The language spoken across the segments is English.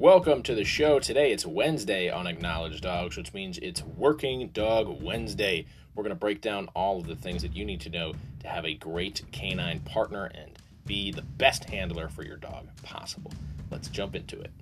Welcome to the show. Today it's Wednesday on Acknowledged Dogs, which means it's Working Dog Wednesday. We're going to break down all of the things that you need to know to have a great canine partner and be the best handler for your dog possible. Let's jump into it.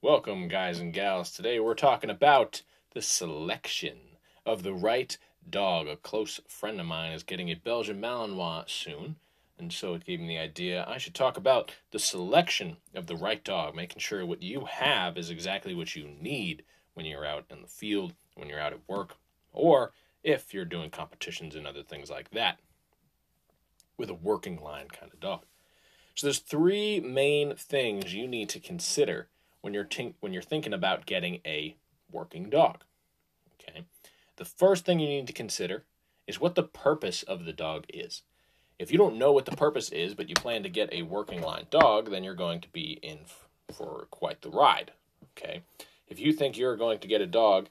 Welcome, guys and gals. Today we're talking about the selection of the right dog. A close friend of mine is getting a Belgian Malinois soon, and so it gave me the idea I should talk about the selection of the right dog, making sure what you have is exactly what you need when you're out in the field, when you're out at work, or if you're doing competitions and other things like that with a working line kind of dog. So there's three main things you need to consider when you're tink- when you're thinking about getting a working dog. Okay? The first thing you need to consider is what the purpose of the dog is. If you don't know what the purpose is, but you plan to get a working line dog, then you're going to be in f- for quite the ride. Okay? If you think you're going to get a dog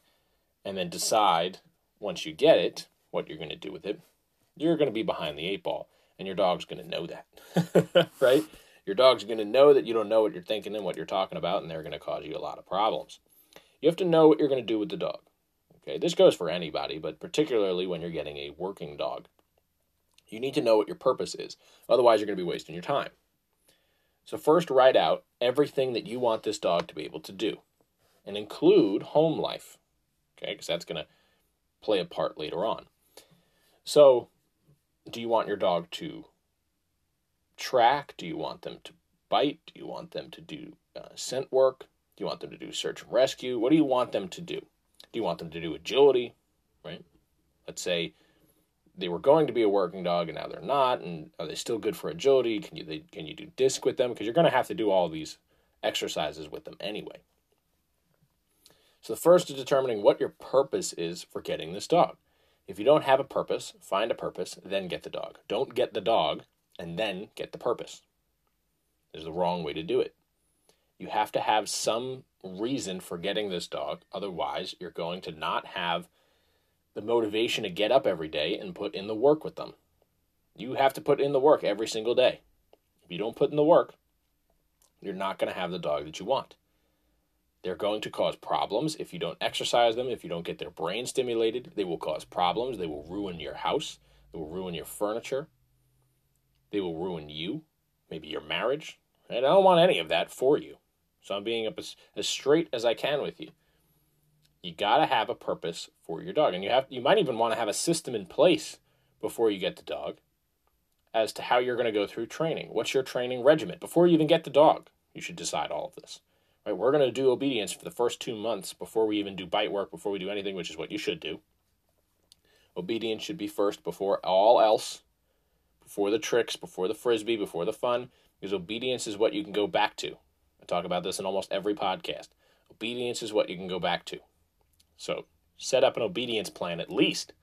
and then decide once you get it what you're going to do with it, you're going to be behind the eight ball and your dog's going to know that. right? Your dog's going to know that you don't know what you're thinking and what you're talking about, and they're going to cause you a lot of problems. You have to know what you're going to do with the dog. Okay, this goes for anybody, but particularly when you're getting a working dog. You need to know what your purpose is. Otherwise, you're going to be wasting your time. So, first, write out everything that you want this dog to be able to do and include home life. Okay, because that's going to play a part later on. So, do you want your dog to track? Do you want them to bite? Do you want them to do uh, scent work? Do you want them to do search and rescue? What do you want them to do? Do you want them to do agility? Right? Let's say they were going to be a working dog and now they're not, and are they still good for agility? Can you they, can you do disc with them? Because you're going to have to do all these exercises with them anyway. So the first is determining what your purpose is for getting this dog. If you don't have a purpose, find a purpose, then get the dog. Don't get the dog and then get the purpose. There's the wrong way to do it. You have to have some reason for getting this dog. Otherwise, you're going to not have the motivation to get up every day and put in the work with them. You have to put in the work every single day. If you don't put in the work, you're not going to have the dog that you want. They're going to cause problems if you don't exercise them, if you don't get their brain stimulated. They will cause problems. They will ruin your house. They will ruin your furniture. They will ruin you, maybe your marriage. And I don't want any of that for you. So I'm being as, as straight as I can with you. You got to have a purpose for your dog. And you have you might even want to have a system in place before you get the dog as to how you're going to go through training. What's your training regimen? Before you even get the dog, you should decide all of this. Right? We're going to do obedience for the first 2 months before we even do bite work, before we do anything, which is what you should do. Obedience should be first before all else, before the tricks, before the frisbee, before the fun, because obedience is what you can go back to. I talk about this in almost every podcast. Obedience is what you can go back to. So set up an obedience plan at least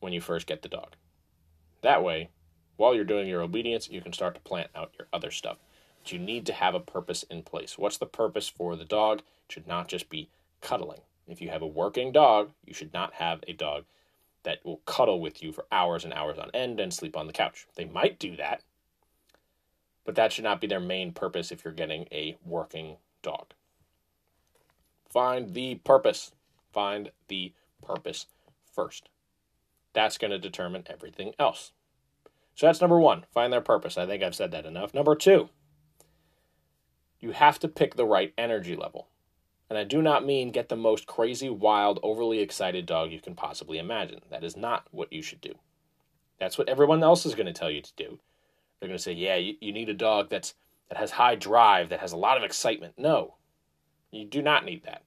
when you first get the dog. That way, while you're doing your obedience, you can start to plan out your other stuff. But you need to have a purpose in place. What's the purpose for the dog? It should not just be cuddling. If you have a working dog, you should not have a dog that will cuddle with you for hours and hours on end and sleep on the couch. They might do that, but that should not be their main purpose if you're getting a working dog. Find the purpose. Find the purpose first. That's going to determine everything else. So that's number one. Find their purpose. I think I've said that enough. Number two, you have to pick the right energy level. And I do not mean get the most crazy, wild, overly excited dog you can possibly imagine. That is not what you should do. That's what everyone else is going to tell you to do. They're going to say, yeah, you, you need a dog that's that has high drive, that has a lot of excitement. No, you do not need that.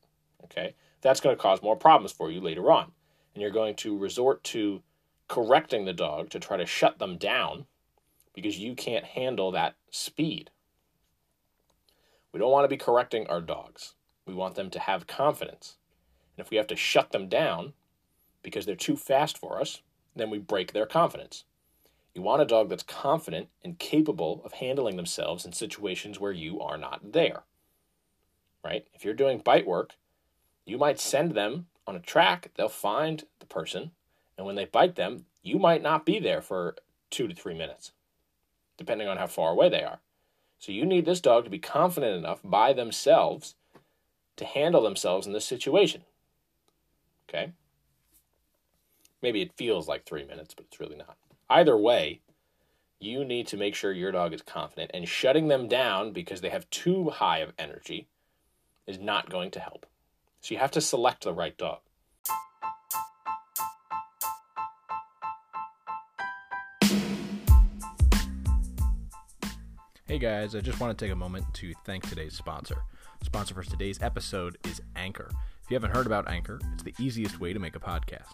Okay? That's going to cause more problems for you later on. And you're going to resort to correcting the dog to try to shut them down because you can't handle that speed. We don't want to be correcting our dogs. We want them to have confidence. And if we have to shut them down because they're too fast for us, then we break their confidence. You want a dog that's confident and capable of handling themselves in situations where you are not there. Right? If you're doing bite work, you might send them on a track, they'll find the person, and when they bite them, you might not be there for two to three minutes, depending on how far away they are. So you need this dog to be confident enough by themselves to handle themselves in this situation. Okay? Maybe it feels like three minutes, but it's really not. Either way, you need to make sure your dog is confident, and shutting them down because they have too high of energy is not going to help. So you have to select the right dog. Hey guys, I just want to take a moment to thank today's sponsor. Sponsor for today's episode is Anchor. If you haven't heard about Anchor, it's the easiest way to make a podcast.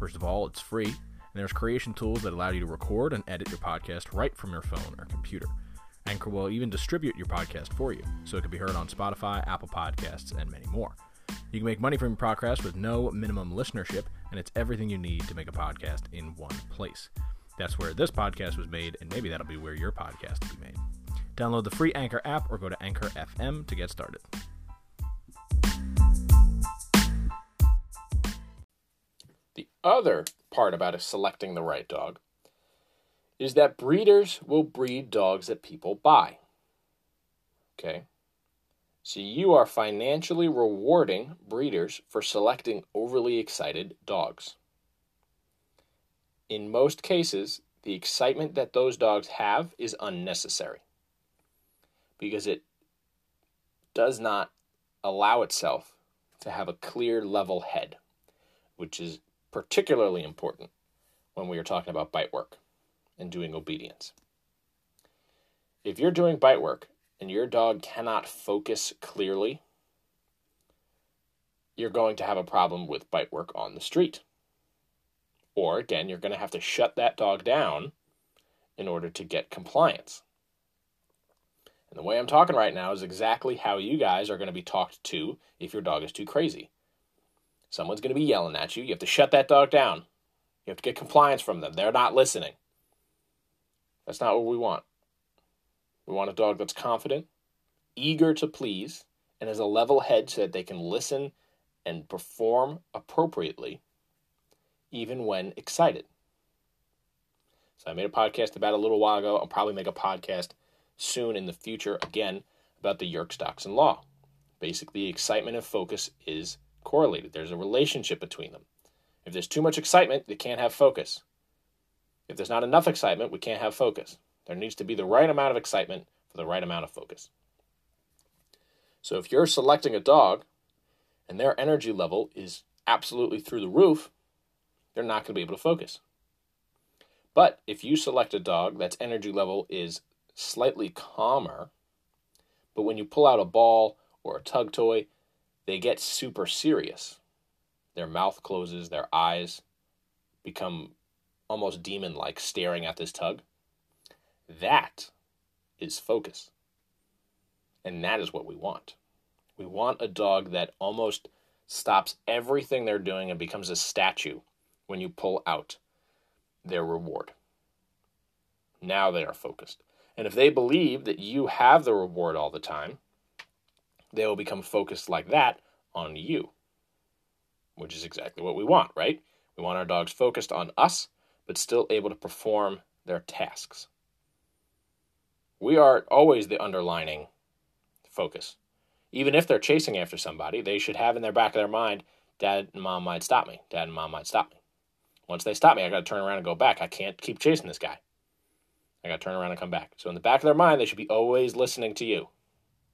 First of all, it's free, and there's creation tools that allow you to record and edit your podcast right from your phone or computer. Anchor will even distribute your podcast for you, so it can be heard on Spotify, Apple Podcasts, and many more. You can make money from your podcast with no minimum listenership, and it's everything you need to make a podcast in one place. That's where this podcast was made, and maybe that'll be where your podcast will be made. Download the free Anchor app or go to Anchor FM to get started. The other part about is selecting the right dog is that breeders will breed dogs that people buy. Okay? So you are financially rewarding breeders for selecting overly excited dogs. In most cases, the excitement that those dogs have is unnecessary because it does not allow itself to have a clear, level head, which is particularly important when we are talking about bite work and doing obedience. If you're doing bite work and your dog cannot focus clearly, you're going to have a problem with bite work on the street. Or again, you're going to have to shut that dog down in order to get compliance. And the way I'm talking right now is exactly how you guys are going to be talked to if your dog is too crazy. Someone's going to be yelling at you. You have to shut that dog down. You have to get compliance from them. They're not listening. That's not what we want. We want a dog that's confident, eager to please, and has a level head so that they can listen and perform appropriately, even when excited. So I made a podcast about a little while ago. I'll probably make a podcast soon in the future again about the Yerkes Dodson Law. Basically, excitement and focus is correlated. There's a relationship between them. If there's too much excitement, they can't have focus. If there's not enough excitement, we can't have focus. There needs to be the right amount of excitement for the right amount of focus. So if you're selecting a dog and their energy level is absolutely through the roof, they're not going to be able to focus. But if you select a dog that's energy level is slightly calmer, but when you pull out a ball or a tug toy, they get super serious. Their mouth closes, their eyes become almost demon like, staring at this tug. That is focus. And that is what we want. We want a dog that almost stops everything they're doing and becomes a statue when you pull out their reward. Now they are focused. And if they believe that you have the reward all the time, they will become focused like that on you, which is exactly what we want, right? We want our dogs focused on us, but still able to perform their tasks. We are always the underlining focus. Even if they're chasing after somebody, they should have in their back of their mind, Dad and Mom might stop me. Dad and Mom might stop me. Once they stop me, I got to turn around and go back. I can't keep chasing this guy. I got to turn around and come back. So in the back of their mind, they should be always listening to you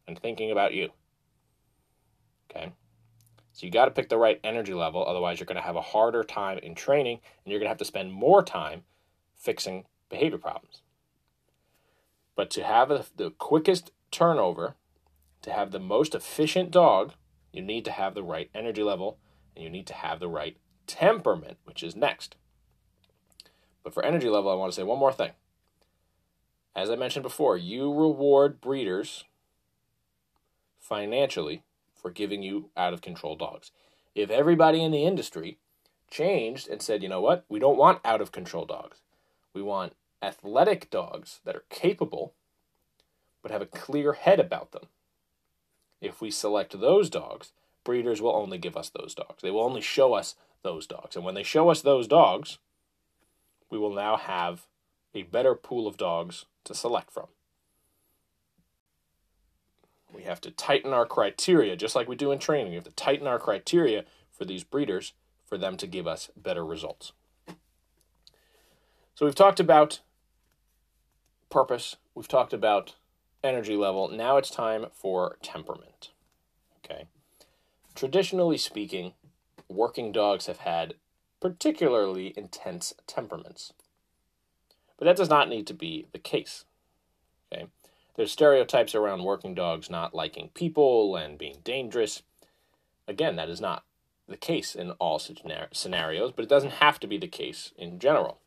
and thinking about you. Okay? So you got to pick the right energy level, otherwise you're going to have a harder time in training and you're going to have to spend more time fixing behavior problems. But to have a, the quickest turnover, to have the most efficient dog, you need to have the right energy level and you need to have the right temperament, which is next. But for energy level, I want to say one more thing. As I mentioned before, you reward breeders financially for giving you out of control dogs. If everybody in the industry changed and said, you know what, we don't want out of control dogs, we want athletic dogs that are capable but have a clear head about them. If we select those dogs, breeders will only give us those dogs. They will only show us those dogs. And when they show us those dogs, we will now have a better pool of dogs to select from. We have to tighten our criteria, just like we do in training. We have to tighten our criteria for these breeders for them to give us better results. So we've talked about purpose, we've talked about energy level. Now it's time for temperament. Okay. Traditionally speaking, working dogs have had particularly intense temperaments. But that does not need to be the case. Okay? There's stereotypes around working dogs not liking people and being dangerous. Again, that is not the case in all such scenarios, but it doesn't have to be the case in general.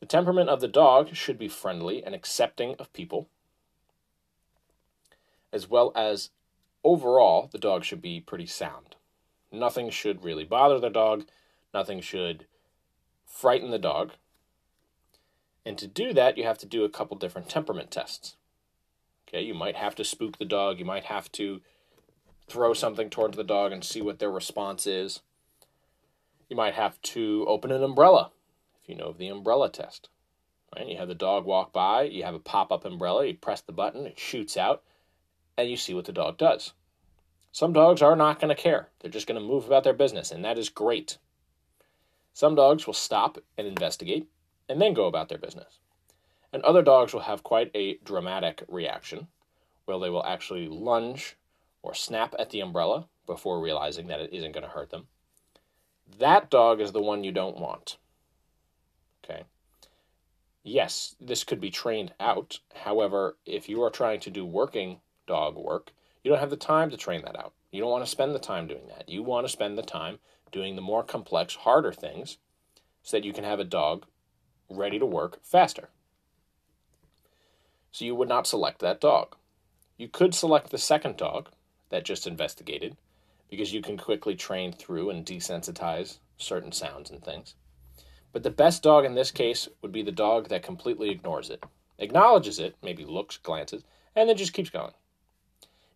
The temperament of the dog should be friendly and accepting of people, as well as overall, the dog should be pretty sound. Nothing should really bother the dog, nothing should frighten the dog. And to do that, you have to do a couple different temperament tests. Okay, you might have to spook the dog, you might have to throw something towards the dog and see what their response is. You might have to open an umbrella, if you know of the umbrella test. Right? You have the dog walk by, you have a pop up umbrella, you press the button, it shoots out, and you see what the dog does. Some dogs are not going to care. They're just going to move about their business, and that is great. Some dogs will stop and investigate and then go about their business. And other dogs will have quite a dramatic reaction where they will actually lunge or snap at the umbrella before realizing that it isn't going to hurt them. That dog is the one you don't want. Okay. Yes, this could be trained out. However, if you are trying to do working dog work, you don't have the time to train that out. You don't want to spend the time doing that. You want to spend the time doing the more complex, harder things so that you can have a dog ready to work faster. So you would not select that dog. You could select the second dog that just investigated because you can quickly train through and desensitize certain sounds and things. But the best dog in this case would be the dog that completely ignores it, acknowledges it, maybe looks, glances, and then just keeps going.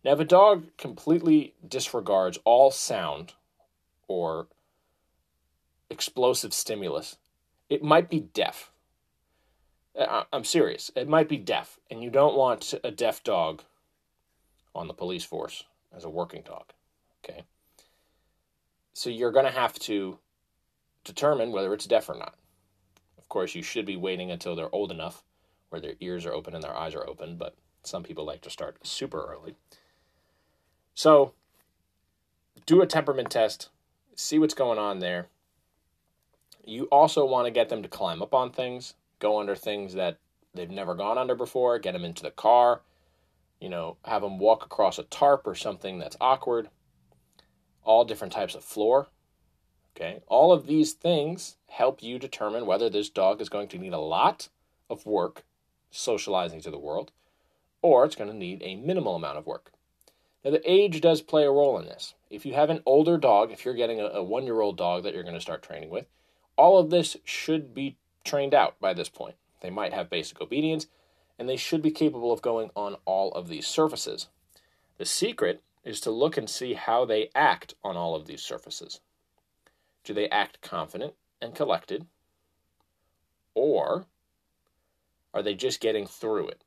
Now, if a dog completely disregards all sound or explosive stimulus, it might be deaf. Uh, I'm serious. It might be deaf, and you don't want a deaf dog on the police force as a working dog. Okay. So you're going to have to determine whether it's deaf or not. Of course, you should be waiting until they're old enough where their ears are open and their eyes are open, but some people like to start super early. So, do a temperament test, see what's going on there. You also want to get them to climb up on things, go under things that they've never gone under before, get them into the car, you know, have them walk across a tarp or something that's awkward. All different types of floor. Okay, all of these things help you determine whether this dog is going to need a lot of work socializing to the world or it's going to need a minimal amount of work. Now, the age does play a role in this. If you have an older dog, if you're getting a, a one year old dog that you're going to start training with, all of this should be trained out by this point. They might have basic obedience, and they should be capable of going on all of these surfaces. The secret is to look and see how they act on all of these surfaces. Do they act confident and collected? Or are they just getting through it?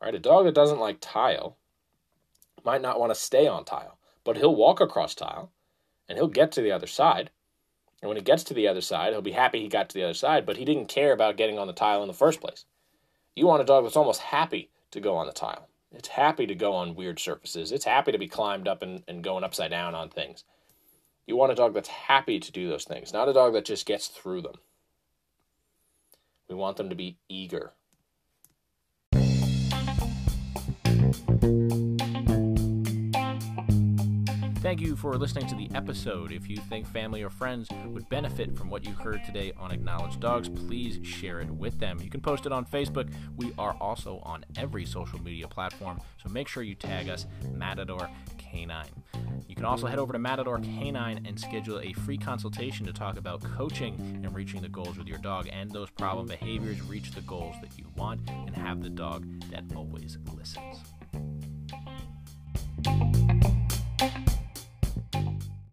All right, a dog that doesn't like tile might not want to stay on tile, but he'll walk across tile and he'll get to the other side. And when he gets to the other side, he'll be happy he got to the other side, but he didn't care about getting on the tile in the first place. You want a dog that's almost happy to go on the tile. It's happy to go on weird surfaces. It's happy to be climbed up and, and going upside down on things. You want a dog that's happy to do those things, not a dog that just gets through them. We want them to be eager. Thank you for listening to the episode. If you think family or friends would benefit from what you heard today on Acknowledged Dogs, please share it with them. You can post it on Facebook. We are also on every social media platform, so make sure you tag us Matador Canine. You can also head over to Matador Canine and schedule a free consultation to talk about coaching and reaching the goals with your dog and those problem behaviors. Reach the goals that you want and have the dog that always listens.